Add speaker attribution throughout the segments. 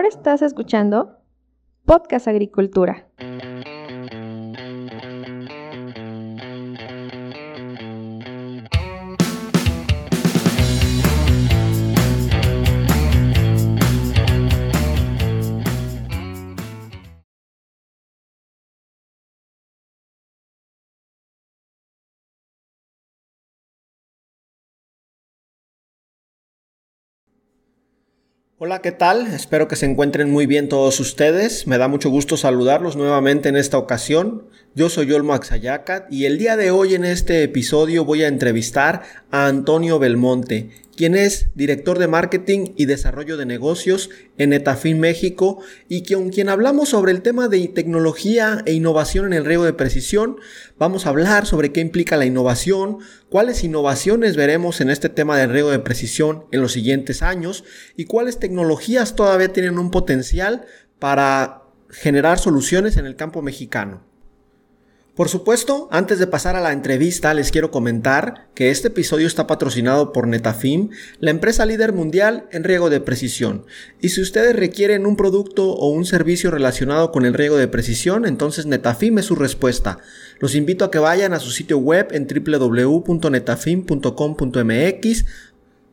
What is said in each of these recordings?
Speaker 1: Ahora estás escuchando Podcast Agricultura.
Speaker 2: Hola, ¿qué tal? Espero que se encuentren muy bien todos ustedes. Me da mucho gusto saludarlos nuevamente en esta ocasión. Yo soy Olmo Axayacat y el día de hoy en este episodio voy a entrevistar a Antonio Belmonte, quien es director de marketing y desarrollo de negocios en Etafin México y con quien hablamos sobre el tema de tecnología e innovación en el riego de precisión. Vamos a hablar sobre qué implica la innovación, cuáles innovaciones veremos en este tema del riego de precisión en los siguientes años y cuáles tecnologías todavía tienen un potencial para generar soluciones en el campo mexicano. Por supuesto, antes de pasar a la entrevista, les quiero comentar que este episodio está patrocinado por Netafim, la empresa líder mundial en riego de precisión. Y si ustedes requieren un producto o un servicio relacionado con el riego de precisión, entonces Netafim es su respuesta. Los invito a que vayan a su sitio web en www.netafim.com.mx,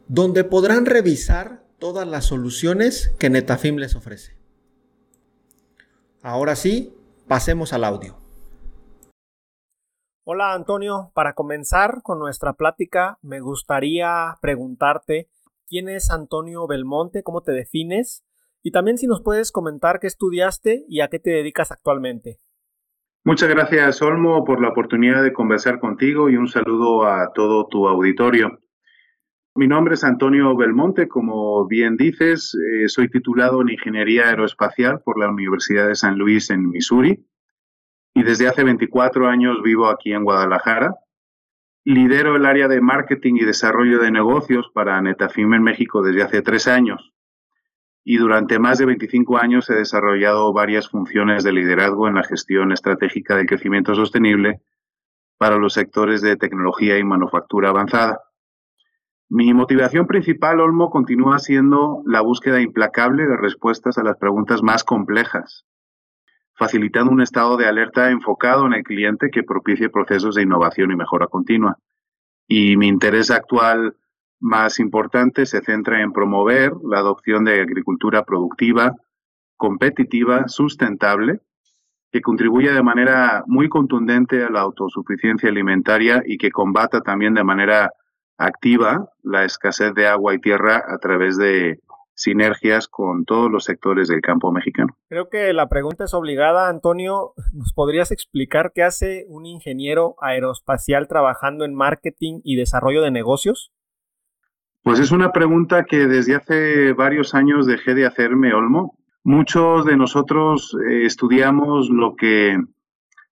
Speaker 2: donde podrán revisar todas las soluciones que Netafim les ofrece. Ahora sí, pasemos al audio. Hola Antonio, para comenzar con nuestra plática me gustaría preguntarte quién es Antonio Belmonte, cómo te defines y también si nos puedes comentar qué estudiaste y a qué te dedicas actualmente.
Speaker 3: Muchas gracias Olmo por la oportunidad de conversar contigo y un saludo a todo tu auditorio. Mi nombre es Antonio Belmonte, como bien dices, eh, soy titulado en Ingeniería Aeroespacial por la Universidad de San Luis en Missouri y desde hace 24 años vivo aquí en Guadalajara. Lidero el área de marketing y desarrollo de negocios para Netafim en México desde hace tres años y durante más de 25 años he desarrollado varias funciones de liderazgo en la gestión estratégica del crecimiento sostenible para los sectores de tecnología y manufactura avanzada. Mi motivación principal, Olmo, continúa siendo la búsqueda implacable de respuestas a las preguntas más complejas facilitando un estado de alerta enfocado en el cliente que propicie procesos de innovación y mejora continua. Y mi interés actual más importante se centra en promover la adopción de agricultura productiva, competitiva, sustentable, que contribuya de manera muy contundente a la autosuficiencia alimentaria y que combata también de manera activa la escasez de agua y tierra a través de sinergias con todos los sectores del campo mexicano.
Speaker 2: Creo que la pregunta es obligada, Antonio. ¿Nos podrías explicar qué hace un ingeniero aeroespacial trabajando en marketing y desarrollo de negocios?
Speaker 3: Pues es una pregunta que desde hace varios años dejé de hacerme, Olmo. Muchos de nosotros eh, estudiamos lo que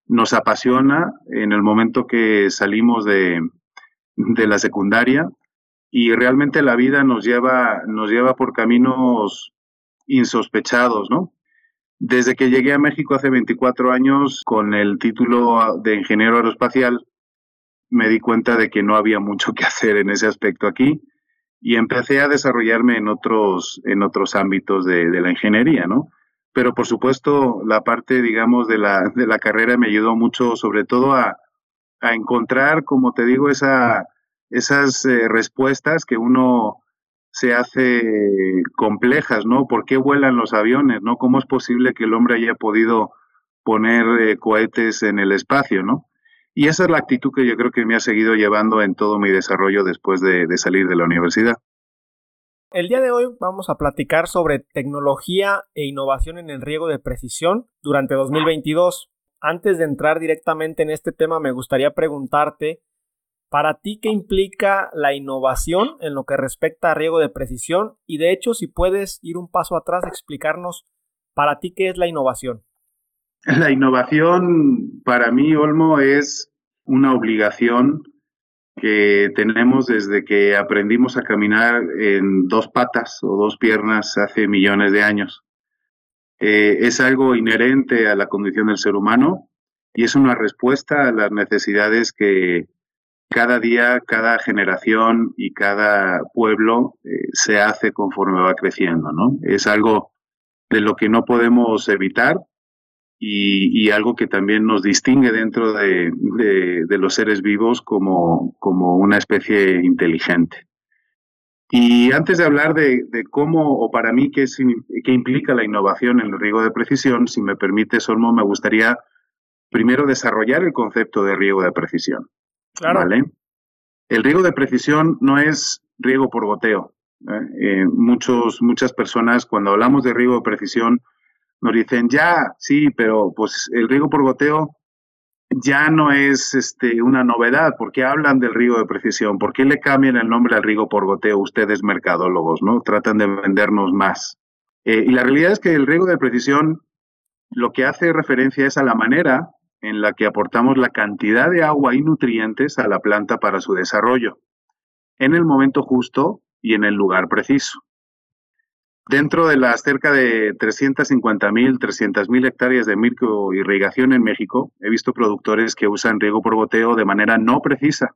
Speaker 3: nos apasiona en el momento que salimos de, de la secundaria y realmente la vida nos lleva, nos lleva por caminos insospechados, ¿no? Desde que llegué a México hace 24 años con el título de ingeniero aeroespacial, me di cuenta de que no había mucho que hacer en ese aspecto aquí y empecé a desarrollarme en otros, en otros ámbitos de, la ingeniería, ¿no? Pero por supuesto, la parte, digamos, de la, de la carrera me ayudó mucho, sobre todo a, a encontrar, como te digo, esa, esas eh, respuestas que uno se hace complejas, ¿no? ¿Por qué vuelan los aviones, no? ¿Cómo es posible que el hombre haya podido poner eh, cohetes en el espacio, no? Y esa es la actitud que yo creo que me ha seguido llevando en todo mi desarrollo después de, de salir de la universidad.
Speaker 2: El día de hoy vamos a platicar sobre tecnología e innovación en el riego de precisión durante 2022. Antes de entrar directamente en este tema, me gustaría preguntarte para ti, ¿qué implica la innovación en lo que respecta a riego de precisión? Y de hecho, si puedes ir un paso atrás, explicarnos para ti qué es la innovación.
Speaker 3: La innovación para mí, Olmo, es una obligación que tenemos desde que aprendimos a caminar en dos patas o dos piernas hace millones de años. Eh, es algo inherente a la condición del ser humano y es una respuesta a las necesidades que, cada día, cada generación y cada pueblo eh, se hace conforme va creciendo, ¿no? Es algo de lo que no podemos evitar y, algo que también nos distingue dentro de, los seres vivos como, una especie inteligente. Y antes de hablar de, cómo o para mí qué, qué implica la innovación en el riego de precisión, si me permite, Solmo, me gustaría primero desarrollar el concepto de riego de precisión.
Speaker 2: ¿Vale?
Speaker 3: El riego de precisión no es riego por goteo. ¿eh? Eh, muchos, muchas personas cuando hablamos de riego de precisión nos dicen, ya, sí, pero pues el riego por goteo ya no es este, una novedad. ¿Por qué hablan del riego de precisión? ¿Por qué le cambian el nombre al riego por goteo ustedes mercadólogos? ¿no? Tratan de vendernos más. Eh, y la realidad es que el riego de precisión lo que hace referencia es a la manera en la que aportamos la cantidad de agua y nutrientes a la planta para su desarrollo, en el momento justo y en el lugar preciso. Dentro de las cerca de 350.000, 300.000 hectáreas de microirrigación en México, he visto productores que usan riego por goteo de manera no precisa.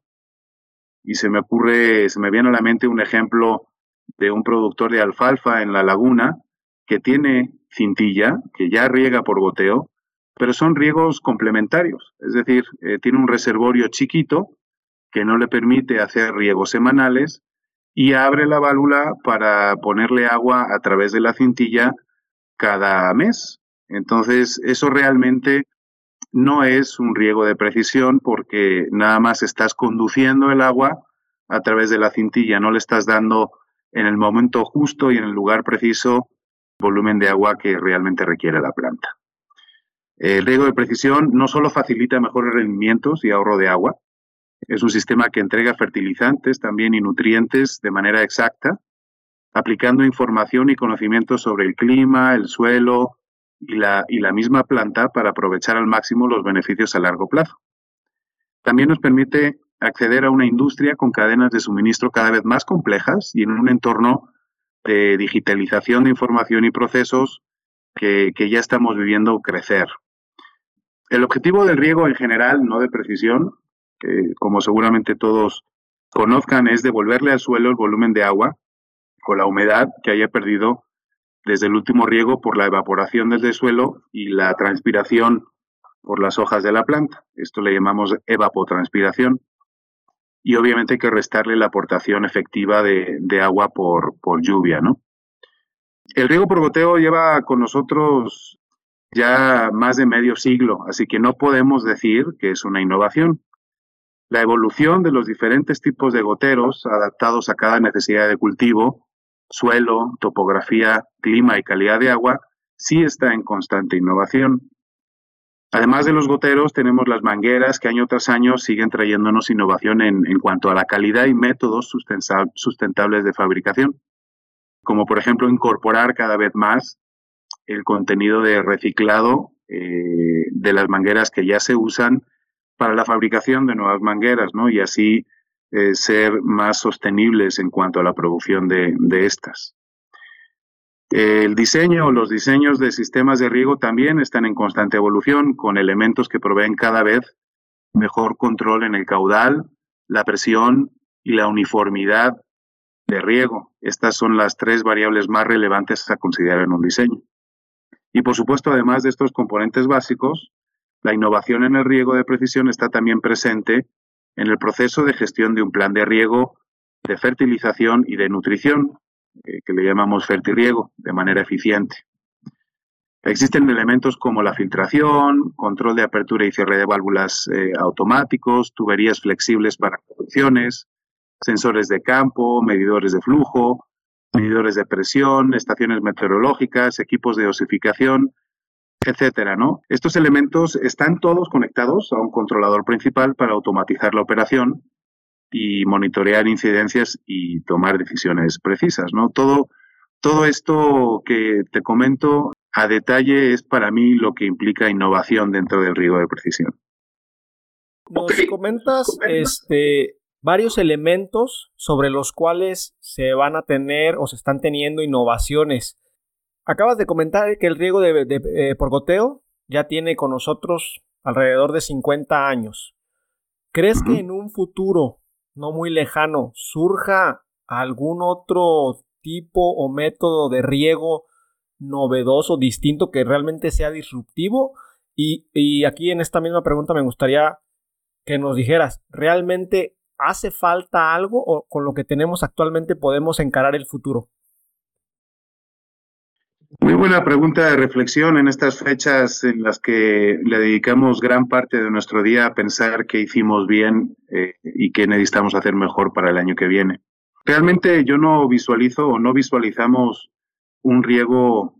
Speaker 3: Y se me ocurre, se me viene a la mente un ejemplo de un productor de alfalfa en la laguna que tiene cintilla, que ya riega por goteo, pero son riegos complementarios, es decir, eh, tiene un reservorio chiquito que no le permite hacer riegos semanales y abre la válvula para ponerle agua a través de la cintilla cada mes. Entonces, eso realmente no es un riego de precisión porque nada más estás conduciendo el agua a través de la cintilla, no le estás dando en el momento justo y en el lugar preciso volumen de agua que realmente requiere la planta. El riego de precisión no solo facilita mejores rendimientos y ahorro de agua, es un sistema que entrega fertilizantes también y nutrientes de manera exacta, aplicando información y conocimientos sobre el clima, el suelo y la, y la misma planta para aprovechar al máximo los beneficios a largo plazo. También nos permite acceder a una industria con cadenas de suministro cada vez más complejas y en un entorno de digitalización de información y procesos que, que ya estamos viviendo crecer. El objetivo del riego en general, no de precisión, que como seguramente todos conozcan, es devolverle al suelo el volumen de agua o la humedad que haya perdido desde el último riego por la evaporación del suelo y la transpiración por las hojas de la planta. Esto le llamamos evapotranspiración. Y obviamente hay que restarle la aportación efectiva de, agua por, por lluvia, ¿no? El riego por goteo lleva con nosotros ya más de medio siglo, así que no podemos decir que es una innovación. La evolución de los diferentes tipos de goteros adaptados a cada necesidad de cultivo, suelo, topografía, clima y calidad de agua, sí está en constante innovación. Además de los goteros, tenemos las mangueras que año tras año siguen trayéndonos innovación en, cuanto a la calidad y métodos sustentables de fabricación, como por ejemplo incorporar cada vez más el contenido de reciclado eh, de las mangueras que ya se usan para la fabricación de nuevas mangueras, ¿no? Y así eh, ser más sostenibles en cuanto a la producción de, estas. El diseño o los diseños de sistemas de riego también están en constante evolución con elementos que proveen cada vez mejor control en el caudal, la presión y la uniformidad de riego. Estas son las tres variables más relevantes a considerar en un diseño. Y por supuesto, además de estos componentes básicos, la innovación en el riego de precisión está también presente en el proceso de gestión de un plan de riego, de fertilización y de nutrición, eh, que le llamamos fertirriego, de manera eficiente. Existen elementos como la filtración, control de apertura y cierre de válvulas eh, automáticos, tuberías flexibles para producciones, sensores de campo, medidores de flujo, medidores de presión, estaciones meteorológicas, equipos de osificación, etcétera, ¿no? Estos elementos están todos conectados a un controlador principal para automatizar la operación y monitorear incidencias y tomar decisiones precisas, ¿no? Todo, todo esto que te comento a detalle es para mí lo que implica innovación dentro del riego de precisión.
Speaker 2: Nos comentas este, varios elementos sobre los cuales se van a tener o se están teniendo innovaciones. Acabas de comentar que el riego de, eh, por goteo ya tiene con nosotros alrededor de 50 años. ¿Crees que en un futuro no muy lejano surja algún otro tipo o método de riego novedoso, distinto, que realmente sea disruptivo? Y, y aquí en esta misma pregunta me gustaría que nos dijeras, ¿realmente hace falta algo o con lo que tenemos actualmente podemos encarar el futuro?
Speaker 3: Muy buena pregunta de reflexión en estas fechas en las que le dedicamos gran parte de nuestro día a pensar qué hicimos bien eh, y qué necesitamos hacer mejor para el año que viene. Realmente yo no visualizo o no visualizamos un riego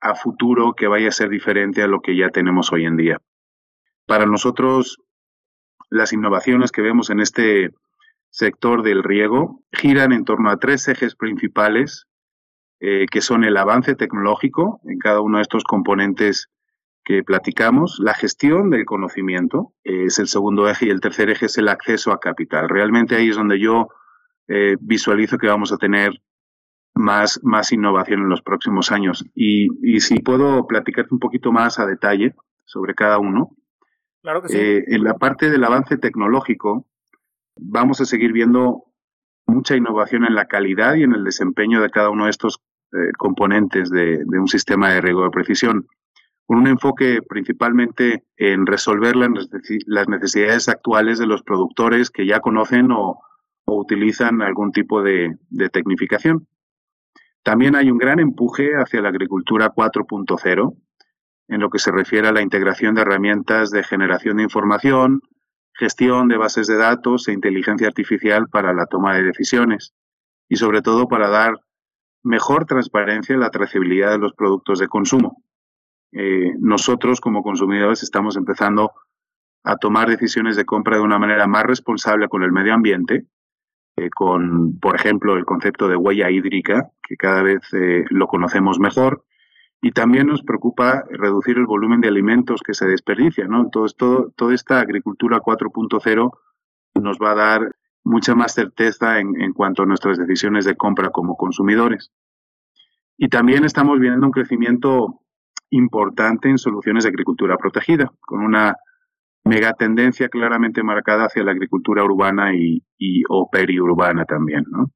Speaker 3: a futuro que vaya a ser diferente a lo que ya tenemos hoy en día. Para nosotros, las innovaciones que vemos en este sector del riego giran en torno a tres ejes principales eh, que son el avance tecnológico en cada uno de estos componentes que platicamos, la gestión del conocimiento eh, es el segundo eje y el tercer eje es el acceso a capital. Realmente ahí es donde yo eh, visualizo que vamos a tener más, más innovación en los próximos años. Y, y, si puedo platicarte un poquito más a detalle sobre cada uno.
Speaker 2: Claro que sí.
Speaker 3: en la parte del avance tecnológico, vamos a seguir viendo mucha innovación en la calidad y en el desempeño de cada uno de estos eh, componentes de, un sistema de riego de precisión, con un enfoque principalmente en resolver las necesidades actuales de los productores que ya conocen o, utilizan algún tipo de tecnificación. También hay un gran empuje hacia la agricultura 4.0 en lo que se refiere a la integración de herramientas de generación de información, gestión de bases de datos e inteligencia artificial para la toma de decisiones y sobre todo para dar mejor transparencia en la trazabilidad de los productos de consumo. Eh, nosotros como consumidores estamos empezando a tomar decisiones de compra de una manera más responsable con el medio ambiente, eh, con, por ejemplo, el concepto de huella hídrica, que cada vez eh, lo conocemos mejor, y también nos preocupa reducir el volumen de alimentos que se desperdicia. ¿no? Entonces, todo, toda esta agricultura 4.0 nos va a dar mucha más certeza en, en, cuanto a nuestras decisiones de compra como consumidores. Y también estamos viendo un crecimiento importante en soluciones de agricultura protegida, con una megatendencia claramente marcada hacia la agricultura urbana y, y o periurbana también. ¿no?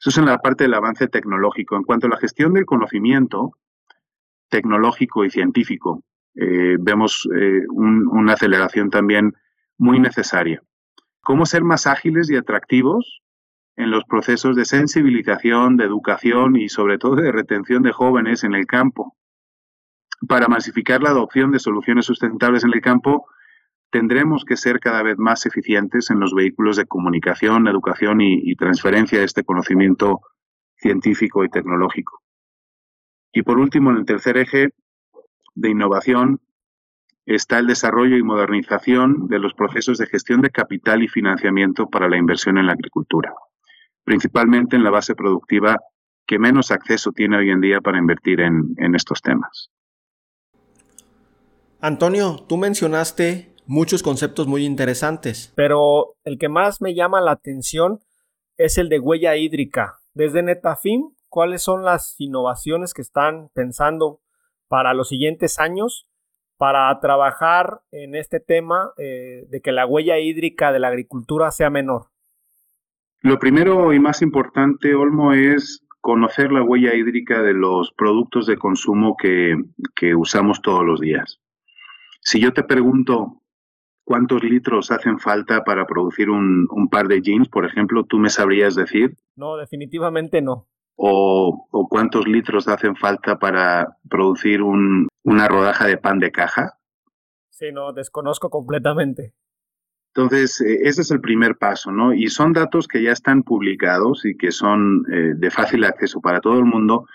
Speaker 3: Eso es en la parte del avance tecnológico. En cuanto a la gestión del conocimiento tecnológico y científico, eh, vemos eh, un, una aceleración también muy necesaria cómo ser más ágiles y atractivos en los procesos de sensibilización, de educación y sobre todo de retención de jóvenes en el campo. Para masificar la adopción de soluciones sustentables en el campo, tendremos que ser cada vez más eficientes en los vehículos de comunicación, educación y, transferencia de este conocimiento científico y tecnológico. Y por último, en el tercer eje de innovación, está el desarrollo y modernización de los procesos de gestión de capital y financiamiento para la inversión en la agricultura, principalmente en la base productiva que menos acceso tiene hoy en día para invertir en, estos temas.
Speaker 2: Antonio, tú mencionaste muchos conceptos muy interesantes, pero el que más me llama la atención es el de huella hídrica. Desde Netafim, ¿cuáles son las innovaciones que están pensando para los siguientes años para trabajar en este tema eh, de que la huella hídrica de la agricultura sea menor?
Speaker 3: Lo primero y más importante, Olmo, es conocer la huella hídrica de los productos de consumo que, usamos todos los días. Si yo te pregunto cuántos litros hacen falta para producir un, un, par de jeans, por ejemplo, ¿tú me sabrías decir?
Speaker 2: No, definitivamente no
Speaker 3: o, cuántos litros hacen falta para producir una rodaja de pan de caja?
Speaker 2: Sí, no, desconozco completamente.
Speaker 3: Entonces, eh, ese es el primer paso, ¿no? Y son datos que ya están publicados y que son eh, de fácil acceso para todo el mundo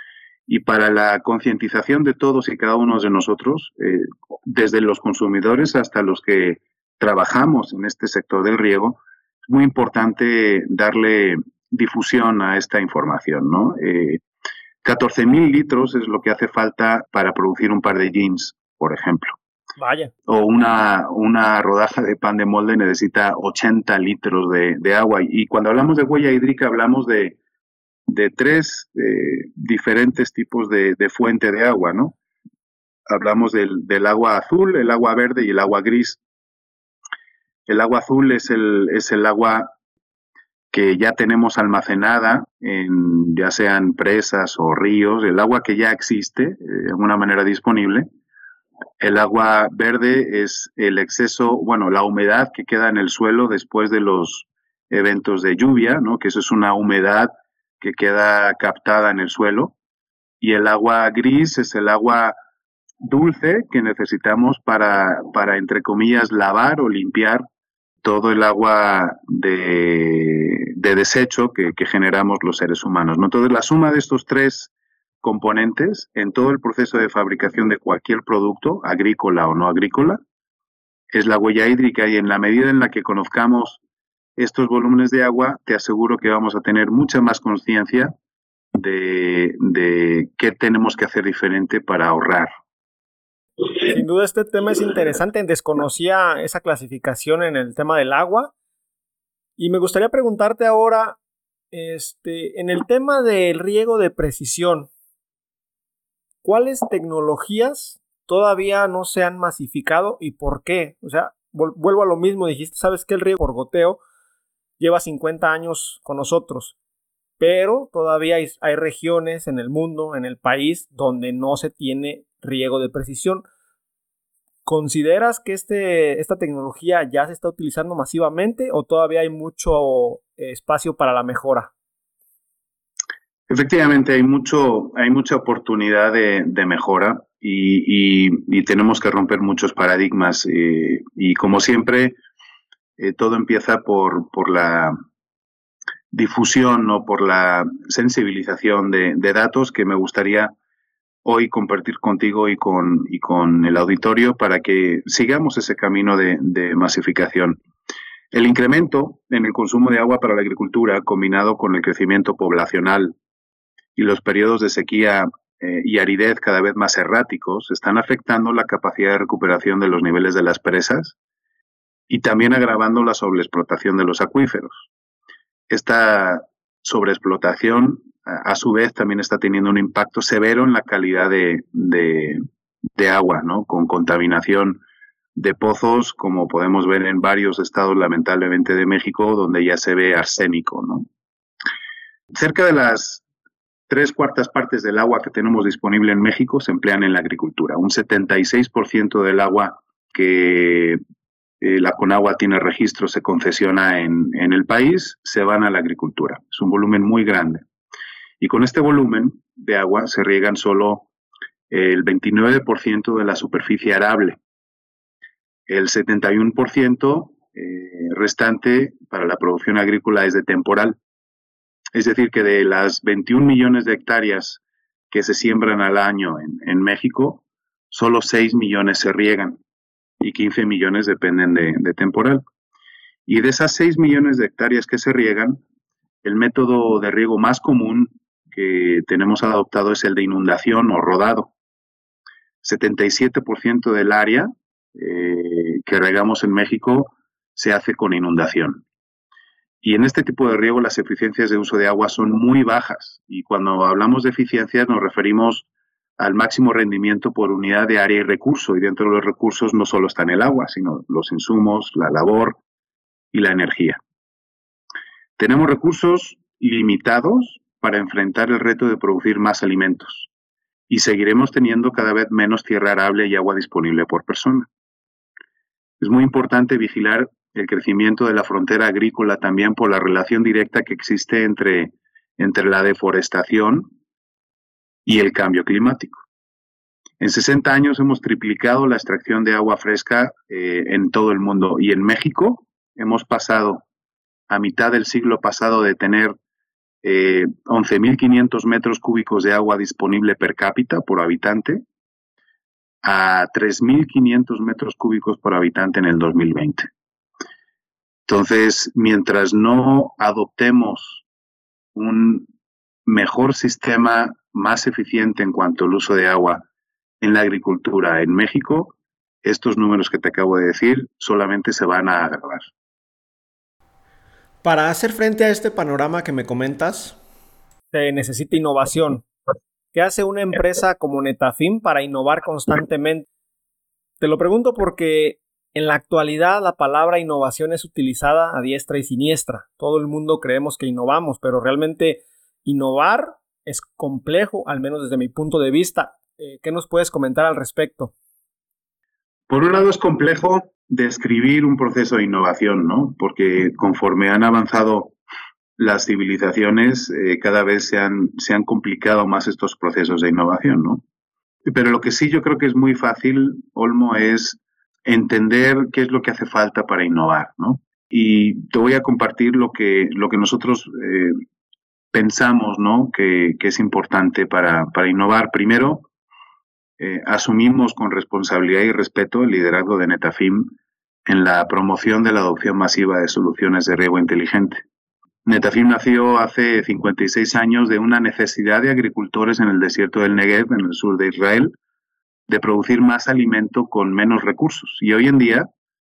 Speaker 3: y para la concientización de todos y cada uno de nosotros, eh, desde los consumidores hasta los que trabajamos en este sector del riego, es muy importante darle difusión a esta información, ¿no? Eh, 14.000 litros es lo que hace falta para producir un par de jeans, por ejemplo.
Speaker 2: Vaya.
Speaker 3: O una, una rodaja de pan de molde necesita 80 litros de, agua. Y cuando hablamos de huella hídrica hablamos de, de tres eh, diferentes tipos de, fuente de agua, ¿no? Hablamos del, del, agua azul, el agua verde y el agua gris. El agua azul es el, es el agua que ya tenemos almacenada en ya sean presas o ríos, el agua que ya existe eh, de alguna manera disponible. El agua verde es el exceso, bueno, la humedad que queda en el suelo después de los eventos de lluvia, ¿no? que eso es una humedad que queda captada en el suelo. Y el agua gris es el agua dulce que necesitamos para, para entre comillas, lavar o limpiar todo el agua de, desecho que, generamos los seres humanos. ¿no? Entonces, la suma de estos tres componentes en todo el proceso de fabricación de cualquier producto, agrícola o no agrícola, es la huella hídrica y en la medida en la que conozcamos estos volúmenes de agua, te aseguro que vamos a tener mucha más conciencia de, de qué tenemos que hacer diferente para ahorrar
Speaker 2: sin duda este tema es interesante. Desconocía esa clasificación en el tema del agua. Y me gustaría preguntarte ahora, este, en el tema del riego de precisión, ¿cuáles tecnologías todavía no se han masificado y por qué? O sea, vuelvo a lo mismo, dijiste, sabes que el riego por goteo lleva 50 años con nosotros, pero todavía hay, hay regiones en el mundo, en el país, donde no se tiene riego de precisión. ¿Consideras que este, esta tecnología ya se está utilizando masivamente o todavía hay mucho eh, espacio para la mejora?
Speaker 3: Efectivamente, hay, mucho, hay mucha oportunidad de, mejora y, tenemos que romper muchos paradigmas. Eh, y como siempre, eh, todo empieza por, por, la difusión o por la sensibilización de datos que me gustaría hoy compartir contigo y con, y con el auditorio para que sigamos ese camino de, masificación. El incremento en el consumo de agua para la agricultura, combinado con el crecimiento poblacional y los periodos de sequía eh, y aridez cada vez más erráticos, están afectando la capacidad de recuperación de los niveles de las presas y también agravando la sobreexplotación de los acuíferos. Esta sobreexplotación a su vez también está teniendo un impacto severo en la calidad de, de, agua, ¿no? Con contaminación de pozos, como podemos ver en varios estados, lamentablemente, de México, donde ya se ve arsénico, ¿no? Cerca de las tres cuartas partes del agua que tenemos disponible en México se emplean en la agricultura. Un 76% del agua que eh, la Conagua tiene registro se concesiona en, en el país, se van a la agricultura. Es un volumen muy grande. Y con este volumen de agua se riegan solo el 29% de la superficie arable. El 71% eh, restante para la producción agrícola es de temporal. Es decir, que de las 21 millones de hectáreas que se siembran al año en, México, solo 6 millones se riegan y 15 millones dependen de, de temporal. Y de esas 6 millones de hectáreas que se riegan, el método de riego más común que tenemos adoptado es el de inundación o rodado. 77% del área eh, que regamos en México se hace con inundación. Y en este tipo de riego las eficiencias de uso de agua son muy bajas. Y cuando hablamos de eficiencias nos referimos al máximo rendimiento por unidad de área y recurso. Y dentro de los recursos no solo está en el agua, sino los insumos, la labor y la energía. Tenemos recursos limitados para enfrentar el reto de producir más alimentos y seguiremos teniendo cada vez menos tierra arable y agua disponible por persona. Es muy importante vigilar el crecimiento de la frontera agrícola también por la relación directa que existe entre, entre la deforestación y el cambio climático. En 60 años hemos triplicado la extracción de agua fresca eh, en todo el mundo y en México hemos pasado a mitad del siglo pasado de tener 11.500 eh, metros cúbicos de agua disponible per cápita por habitante a 3.500 metros cúbicos por habitante en el 2020. Entonces, mientras no adoptemos un mejor sistema más eficiente en cuanto al uso de agua en la agricultura en México, estos números que te acabo de decir solamente se van a agravar.
Speaker 2: Para hacer frente a este panorama que me comentas, se necesita innovación. ¿Qué hace una empresa como Netafim para innovar constantemente? Te lo pregunto porque En la actualidad la palabra innovación es utilizada a diestra y siniestra. Todo el mundo creemos que innovamos, pero realmente innovar es complejo, al menos desde mi punto de vista. Eh, ¿Qué nos puedes comentar al respecto?
Speaker 3: Por un lado es complejo describir un proceso de innovación, ¿no? Porque conforme han avanzado las civilizaciones, eh, cada vez se han, se han complicado más estos procesos de innovación, ¿no? Pero lo que sí yo creo que es muy fácil, Olmo, es entender qué es lo que hace falta para innovar, ¿no? Y te voy a compartir lo que, lo que nosotros eh, pensamos, ¿no? Que, es importante para, para innovar. Primero, eh, asumimos con responsabilidad y respeto el liderazgo de Netafim en la promoción de la adopción masiva de soluciones de riego inteligente. Netafim nació hace 56 años de una necesidad de agricultores en el desierto del Negev, en el sur de Israel, de producir más alimento con menos recursos. Y hoy en día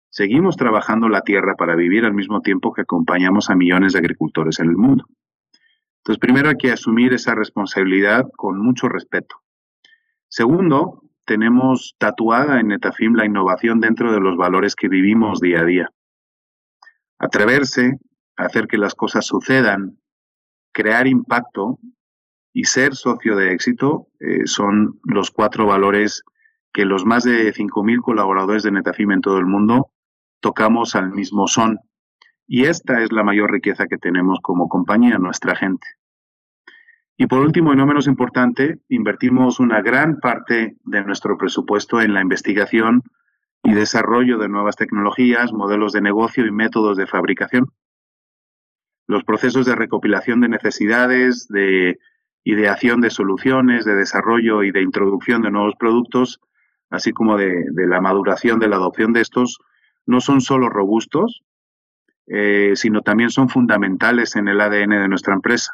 Speaker 3: seguimos trabajando la tierra para vivir al mismo tiempo que acompañamos a millones de agricultores en el mundo. Entonces, primero hay que asumir esa responsabilidad con mucho respeto. Segundo, tenemos tatuada en Netafim la innovación dentro de los valores que vivimos día a día. Atreverse, hacer que las cosas sucedan, crear impacto y ser socio de éxito eh, son los cuatro valores que los más de 5.000 colaboradores de Netafim en todo el mundo tocamos al mismo son. Y esta es la mayor riqueza que tenemos como compañía, nuestra gente. Y por último, y no menos importante, invertimos una gran parte de nuestro presupuesto en la investigación y desarrollo de nuevas tecnologías, modelos de negocio y métodos de fabricación los procesos de recopilación de necesidades, de ideación de soluciones, de desarrollo y de introducción de nuevos productos, así como de, la maduración de la adopción de estos, no son solo robustos, eh, sino también son fundamentales en el ADN de nuestra empresa.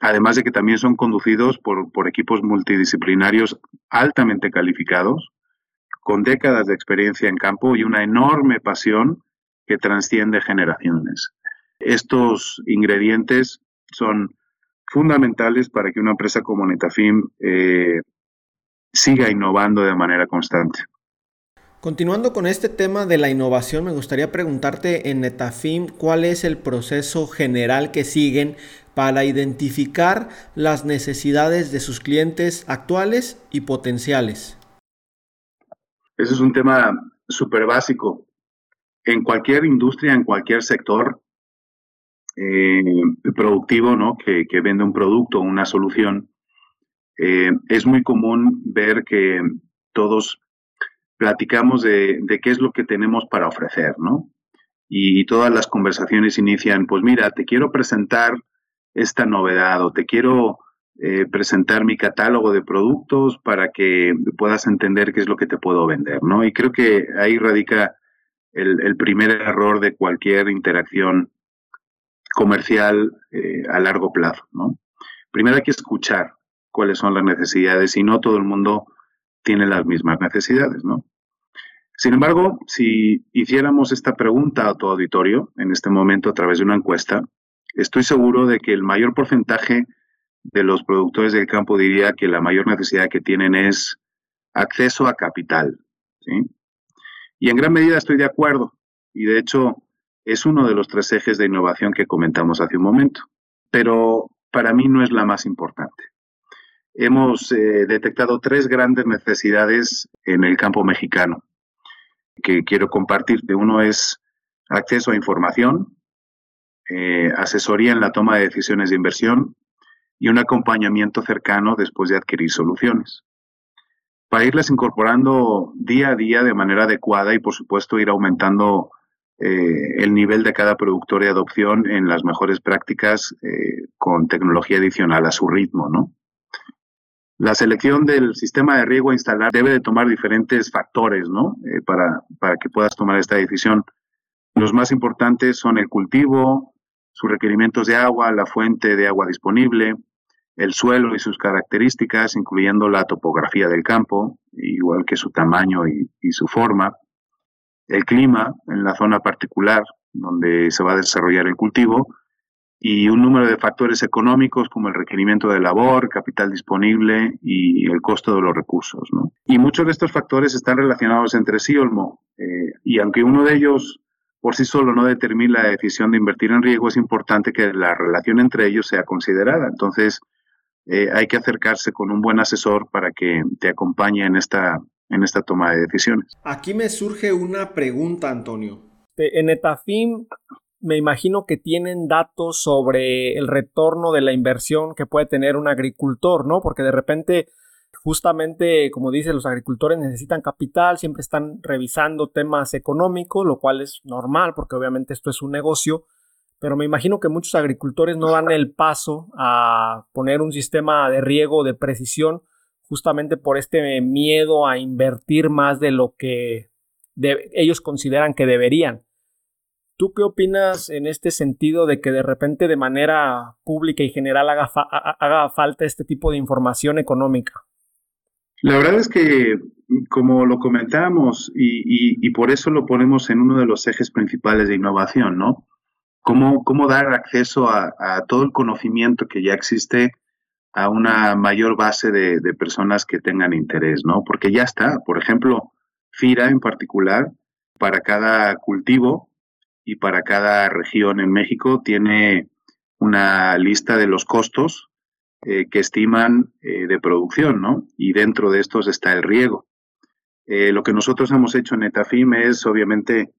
Speaker 3: Además de que también son conducidos por, equipos multidisciplinarios altamente calificados, con décadas de experiencia en campo y una enorme pasión que transciende generaciones. Estos ingredientes son fundamentales para que una empresa como Netafim eh, siga innovando de manera constante.
Speaker 2: Continuando con este tema de la innovación, me gustaría preguntarte en Netafim cuál es el proceso general que siguen para identificar las necesidades de sus clientes actuales y potenciales.
Speaker 3: Ese es un tema súper básico. En cualquier industria, en cualquier sector, eh, productivo, ¿no? Que, vende un producto una solución, eh, es muy común ver que todos platicamos de, qué es lo que tenemos para ofrecer, ¿no? Y, todas las conversaciones inician, pues mira, te quiero presentar esta novedad o te quiero eh, presentar mi catálogo de productos para que puedas entender qué es lo que te puedo vender, ¿no? Y creo que ahí radica el, el primer error de cualquier interacción comercial eh, a largo plazo. ¿no? Primero hay que escuchar cuáles son las necesidades y no todo el mundo tiene las mismas necesidades. ¿no? Sin embargo, si hiciéramos esta pregunta a tu auditorio en este momento a través de una encuesta, estoy seguro de que el mayor porcentaje de los productores del campo diría que la mayor necesidad que tienen es acceso a capital. Y en gran medida estoy de acuerdo. Y de hecho, es uno de los tres ejes de innovación que comentamos hace un momento, pero para mí no es la más importante. Hemos eh, detectado tres grandes necesidades en el campo mexicano que quiero compartirte. Uno es acceso a información, eh, asesoría en la toma de decisiones de inversión y un acompañamiento cercano después de adquirir soluciones. Para irlas incorporando día a día de manera adecuada y, por supuesto, ir aumentando eh, el nivel de cada productor de adopción en las mejores prácticas con tecnología adicional a su ritmo, ¿no? La selección del sistema de riego a instalar debe de tomar diferentes factores, ¿no? Eh, para, para que puedas tomar esta decisión. Los más importantes son el cultivo, sus requerimientos de agua, la fuente de agua disponible, el suelo y sus características, incluyendo la topografía del campo, igual que su tamaño y su forma, el clima en la zona particular donde se va a desarrollar el cultivo y un número de factores económicos como el requerimiento de labor, capital disponible y el costo de los recursos. Y muchos de estos factores están relacionados entre sí, Olmo. Eh, Y aunque uno de ellos por sí solo no determina la decisión de invertir en riesgo, es importante que la relación entre ellos sea considerada. Entonces, eh, hay que acercarse con un buen asesor para que te acompañe en esta, en esta toma de decisiones.
Speaker 2: Aquí me surge una pregunta, Antonio.
Speaker 4: En Etafim me imagino que tienen datos sobre el retorno de la inversión que puede tener un agricultor, ¿no? Porque de repente, justamente, como dice, los agricultores necesitan capital, siempre están revisando temas económicos, lo cual es normal porque obviamente esto es un negocio, pero me imagino que muchos agricultores no dan el paso a poner un sistema de riego de precisión justamente por este miedo a invertir más de lo que ellos consideran que deberían. ¿Tú qué opinas en este sentido de que de repente de manera pública y general haga, falta este tipo de información económica?
Speaker 3: La verdad es que, como lo comentamos, y, por eso lo ponemos en uno de los ejes principales de innovación, ¿no? Cómo, cómo dar acceso a, todo el conocimiento que ya existe a una mayor base de, personas que tengan interés, ¿no? Porque ya está, por ejemplo, FIRA en particular, para cada cultivo y para cada región en México tiene una lista de los costos eh, que estiman eh, de producción, ¿no? Y dentro de estos está el riego. Eh, lo que nosotros hemos hecho en Etafim es, obviamente,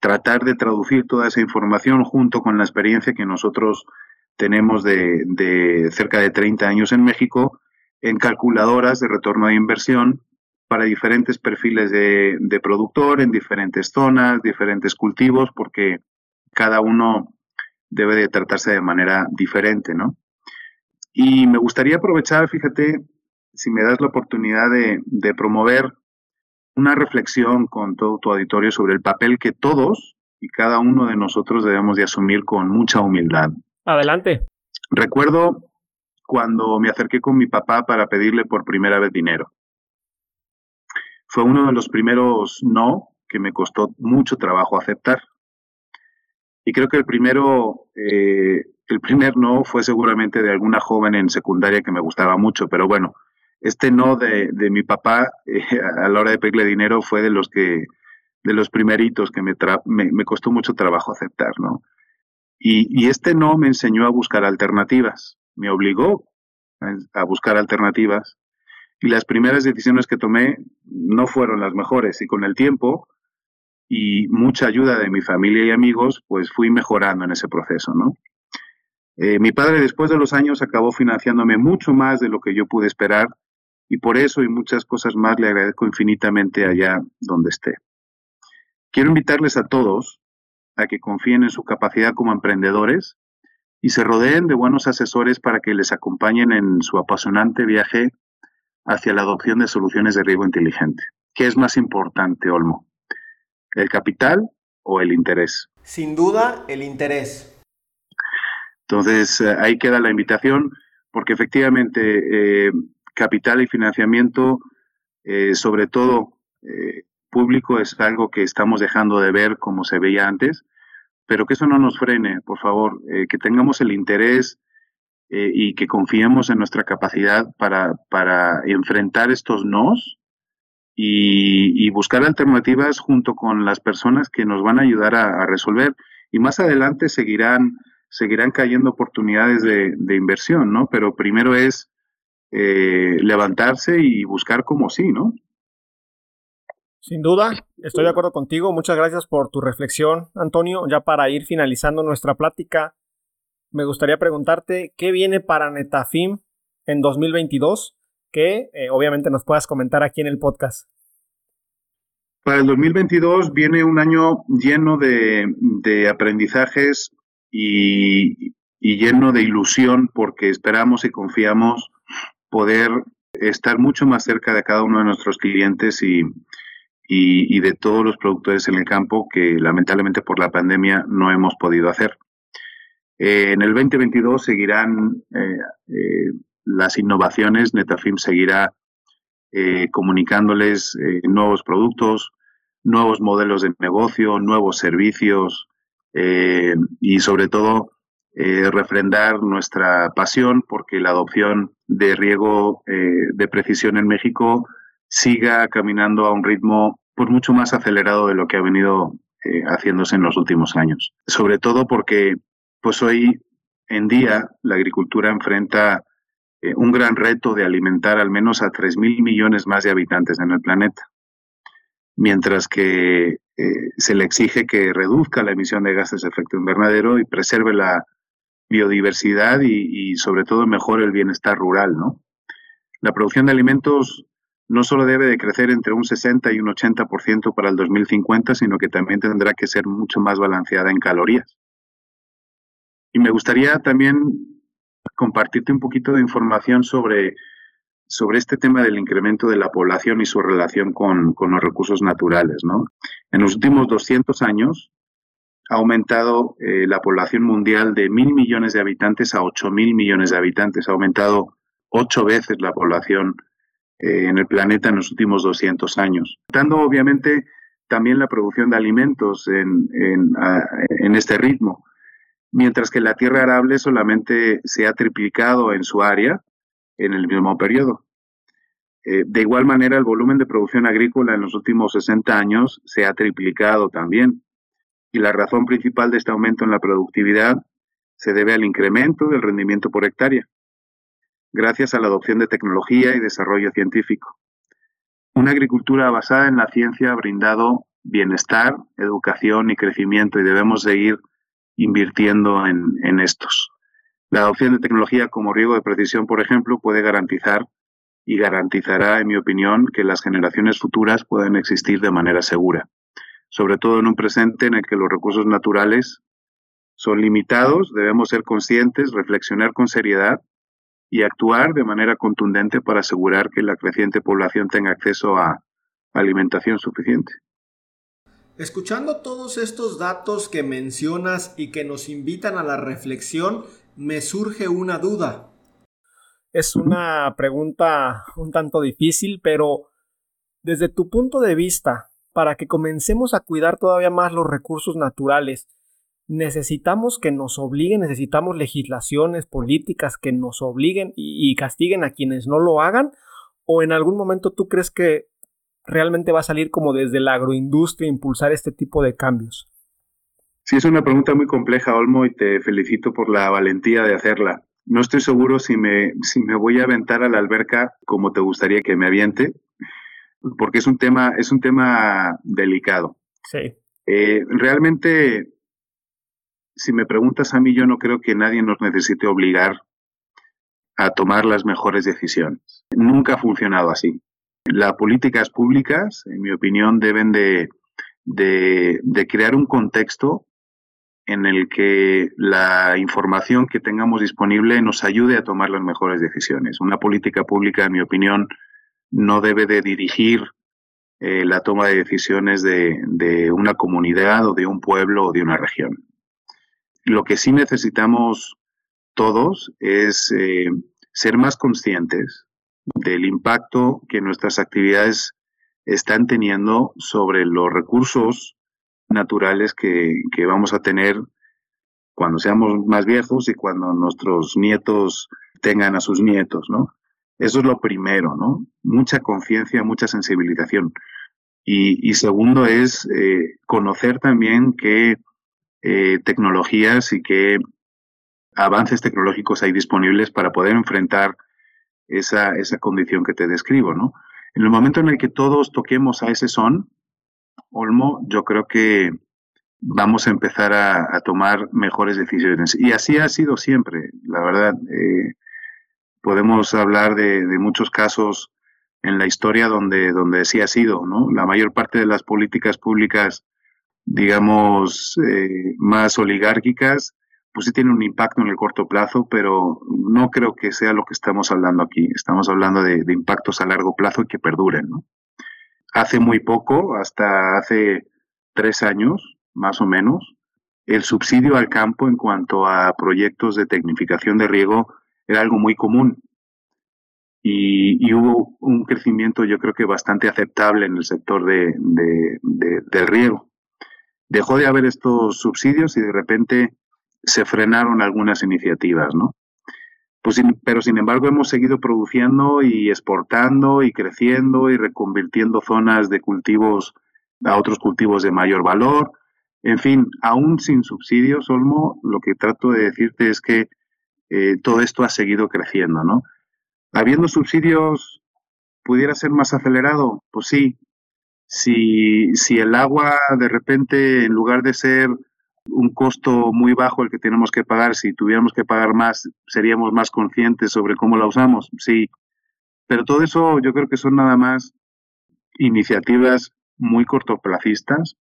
Speaker 3: tratar de traducir toda esa información junto con la experiencia que nosotros tenemos de, de cerca de 30 años en México en calculadoras de retorno de inversión para diferentes perfiles de, productor en diferentes zonas, diferentes cultivos, porque cada uno debe de tratarse de manera diferente, ¿no? Y me gustaría aprovechar, fíjate, si me das la oportunidad de, de promover una reflexión con todo tu auditorio sobre el papel que todos y cada uno de nosotros debemos de asumir con mucha humildad.
Speaker 4: Adelante.
Speaker 3: Recuerdo cuando me acerqué con mi papá para pedirle por primera vez dinero. Fue uno de los primeros no que me costó mucho trabajo aceptar. Y creo que el primero, eh, el primer no fue seguramente de alguna joven en secundaria que me gustaba mucho, pero bueno, este no de, mi papá eh, a la hora de pedirle dinero fue de los que, de los primeritos que me, me, costó mucho trabajo aceptar, ¿no? Y, y, este no me enseñó a buscar alternativas, me obligó a buscar alternativas y las primeras decisiones que tomé no fueron las mejores y con el tiempo y mucha ayuda de mi familia y amigos, pues fui mejorando en ese proceso, ¿no? Eh, mi padre después de los años acabó financiándome mucho más de lo que yo pude esperar y por eso y muchas cosas más le agradezco infinitamente allá donde esté. Quiero invitarles a todos a que confíen en su capacidad como emprendedores y se rodeen de buenos asesores para que les acompañen en su apasionante viaje hacia la adopción de soluciones de riesgo inteligente. ¿Qué es más importante, Olmo? ¿El capital o el interés?
Speaker 2: Sin duda, el interés.
Speaker 3: Entonces, eh, ahí queda la invitación, porque efectivamente eh, capital y financiamiento, eh, sobre todo público, es algo que estamos dejando de ver como se veía antes, pero que eso no nos frene, por favor, que tengamos el interés eh, y que confiemos en nuestra capacidad para, para enfrentar estos nos y, buscar alternativas junto con las personas que nos van a ayudar a, resolver. Y más adelante seguirán, seguirán cayendo oportunidades de, inversión, ¿no? Pero primero es eh, levantarse y buscar como sí, ¿no?
Speaker 4: Sin duda, estoy de acuerdo contigo. Muchas gracias por tu reflexión, Antonio. Ya para ir finalizando nuestra plática, me gustaría preguntarte qué viene para Netafim en 2022, que eh, obviamente nos puedas comentar aquí en el podcast.
Speaker 3: Para el 2022 viene un año lleno de, aprendizajes y, lleno de ilusión porque esperamos y confiamos poder estar mucho más cerca de cada uno de nuestros clientes y, y, de todos los productores en el campo que lamentablemente por la pandemia no hemos podido hacer. Eh, en el 2022 seguirán eh, eh, las innovaciones, Netafim seguirá comunicándoles nuevos productos, nuevos modelos de negocio, nuevos servicios y sobre todo refrendar nuestra pasión porque la adopción de riego de precisión en México siga caminando a un ritmo pues mucho más acelerado de lo que ha venido haciéndose en los últimos años. Sobre todo porque pues hoy en día la agricultura enfrenta eh, un gran reto de alimentar al menos a 3.000 millones más de habitantes en el planeta, mientras que eh, se le exige que reduzca la emisión de gases de efecto invernadero y preserve la biodiversidad y, y sobre todo mejore el bienestar rural, ¿no? La producción de alimentos no solo debe de crecer entre un 60 y un 80% para el 2050, sino que también tendrá que ser mucho más balanceada en calorías. Y me gustaría también compartirte un poquito de información sobre, sobre este tema del incremento de la población y su relación con, los recursos naturales. ¿no? En los últimos 200 años ha aumentado eh, la población mundial de mil millones de habitantes a ocho mil millones de habitantes. Ha aumentado ocho veces la población eh, en el planeta en los últimos 200 años. Dando obviamente también la producción de alimentos en, en, este ritmo, mientras que la tierra arable solamente se ha triplicado en su área en el mismo periodo. Eh, de igual manera, el volumen de producción agrícola en los últimos 60 años se ha triplicado también. Y la razón principal de este aumento en la productividad se debe al incremento del rendimiento por hectárea gracias a la adopción de tecnología y desarrollo científico. Una agricultura basada en la ciencia ha brindado bienestar, educación y crecimiento y debemos seguir invirtiendo en, estos. La adopción de tecnología como riego de precisión, por ejemplo, puede garantizar y garantizará, en mi opinión, que las generaciones futuras puedan existir de manera segura, sobre todo en un presente en el que los recursos naturales son limitados, debemos ser conscientes, reflexionar con seriedad y actuar de manera contundente para asegurar que la creciente población tenga acceso a alimentación suficiente.
Speaker 2: Escuchando todos estos datos que mencionas y que nos invitan a la reflexión, me surge una duda.
Speaker 4: Es una pregunta un tanto difícil, pero desde tu punto de vista, para que comencemos a cuidar todavía más los recursos naturales, necesitamos que nos obliguen, necesitamos legislaciones políticas que nos obliguen y, castiguen a quienes no lo hagan? ¿O en algún momento tú crees que realmente va a salir como desde la agroindustria impulsar este tipo de cambios?
Speaker 3: Sí, es una pregunta muy compleja, Olmo, y te felicito por la valentía de hacerla. No estoy seguro si me, si me voy a aventar a la alberca como te gustaría que me aviente, porque es un tema, es un tema delicado.
Speaker 4: Sí.
Speaker 3: Eh, realmente si me preguntas a mí, yo no creo que nadie nos necesite obligar a tomar las mejores decisiones. Nunca ha funcionado así. Las políticas públicas, en mi opinión, deben de, crear un contexto en el que la información que tengamos disponible nos ayude a tomar las mejores decisiones. Una política pública, en mi opinión, no debe de dirigir eh, la toma de decisiones de, de, una comunidad o de un pueblo o de una región. Lo que sí necesitamos todos es eh, ser más conscientes del impacto que nuestras actividades están teniendo sobre los recursos naturales que, que, vamos a tener cuando seamos más viejos y cuando nuestros nietos tengan a sus nietos, ¿no? Eso es lo primero, ¿no? Mucha conciencia, mucha sensibilización. Y, y segundo es eh, conocer también que eh, tecnologías y qué avances tecnológicos hay disponibles para poder enfrentar esa, esa condición que te describo, ¿no? En el momento en el que todos toquemos a ese son, Olmo, yo creo que vamos a empezar a, tomar mejores decisiones. Y así ha sido siempre, la verdad. Eh, podemos hablar de, muchos casos en la historia donde, donde sí ha sido, ¿no? La mayor parte de las políticas públicas digamos, eh, más oligárquicas, pues sí tiene un impacto en el corto plazo, pero no creo que sea lo que estamos hablando aquí. Estamos hablando de, impactos a largo plazo y que perduren. Hace muy poco, hasta hace tres años, más o menos, el subsidio al campo en cuanto a proyectos de tecnificación de riego era algo muy común. Y, hubo un crecimiento, yo creo que bastante aceptable en el sector de, del riego dejó de haber estos subsidios y de repente se frenaron algunas iniciativas, ¿no? pues, pero sin embargo hemos seguido produciendo y exportando y creciendo y reconvirtiendo zonas de cultivos a otros cultivos de mayor valor. En fin, aún sin subsidios, Olmo, lo que trato de decirte es que eh, todo esto ha seguido creciendo, ¿no? Habiendo subsidios, ¿pudiera ser más acelerado? Pues sí. Si, si el agua de repente, en lugar de ser un costo muy bajo el que tenemos que pagar. Si tuviéramos que pagar más, seríamos más conscientes sobre cómo la usamos. Sí, pero todo eso yo creo que son nada más iniciativas muy cortoplacistas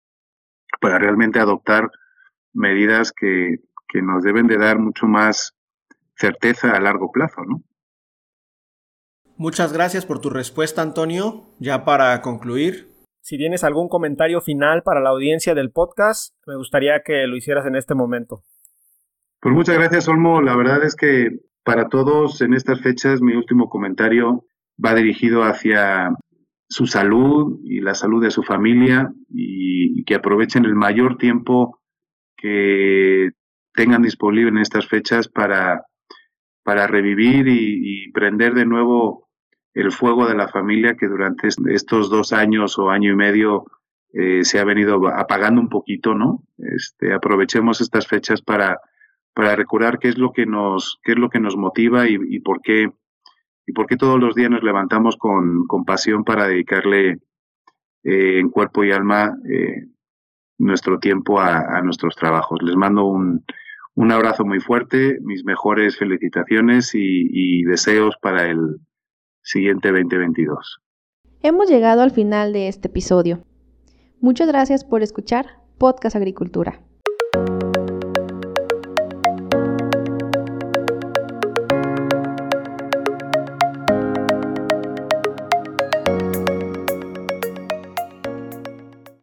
Speaker 3: para realmente adoptar medidas que, que nos deben de dar mucho más certeza a largo plazo, ¿no?
Speaker 2: Muchas gracias por tu respuesta, Antonio. Ya para concluir,
Speaker 4: si tienes algún comentario final para la audiencia del podcast, me gustaría que lo hicieras en este momento.
Speaker 3: Pues muchas gracias, Olmo. La verdad es que para todos en estas fechas mi último comentario va dirigido hacia su salud y la salud de su familia y, que aprovechen el mayor tiempo que tengan disponible en estas fechas para, para revivir y, y prender de nuevo el fuego de la familia que durante estos dos años o año y medio eh, se ha venido apagando un poquito, ¿no? Este, aprovechemos estas fechas para, para recordar qué es lo que nos, qué es lo que nos motiva y, por qué y por qué todos los días nos levantamos con, con pasión para dedicarle eh, en cuerpo y alma eh, nuestro tiempo a, nuestros trabajos. Les mando un, un abrazo muy fuerte, mis mejores felicitaciones y, y deseos para el, siguiente 2022.
Speaker 1: Hemos llegado al final de este episodio. Muchas gracias por escuchar Podcast Agricultura.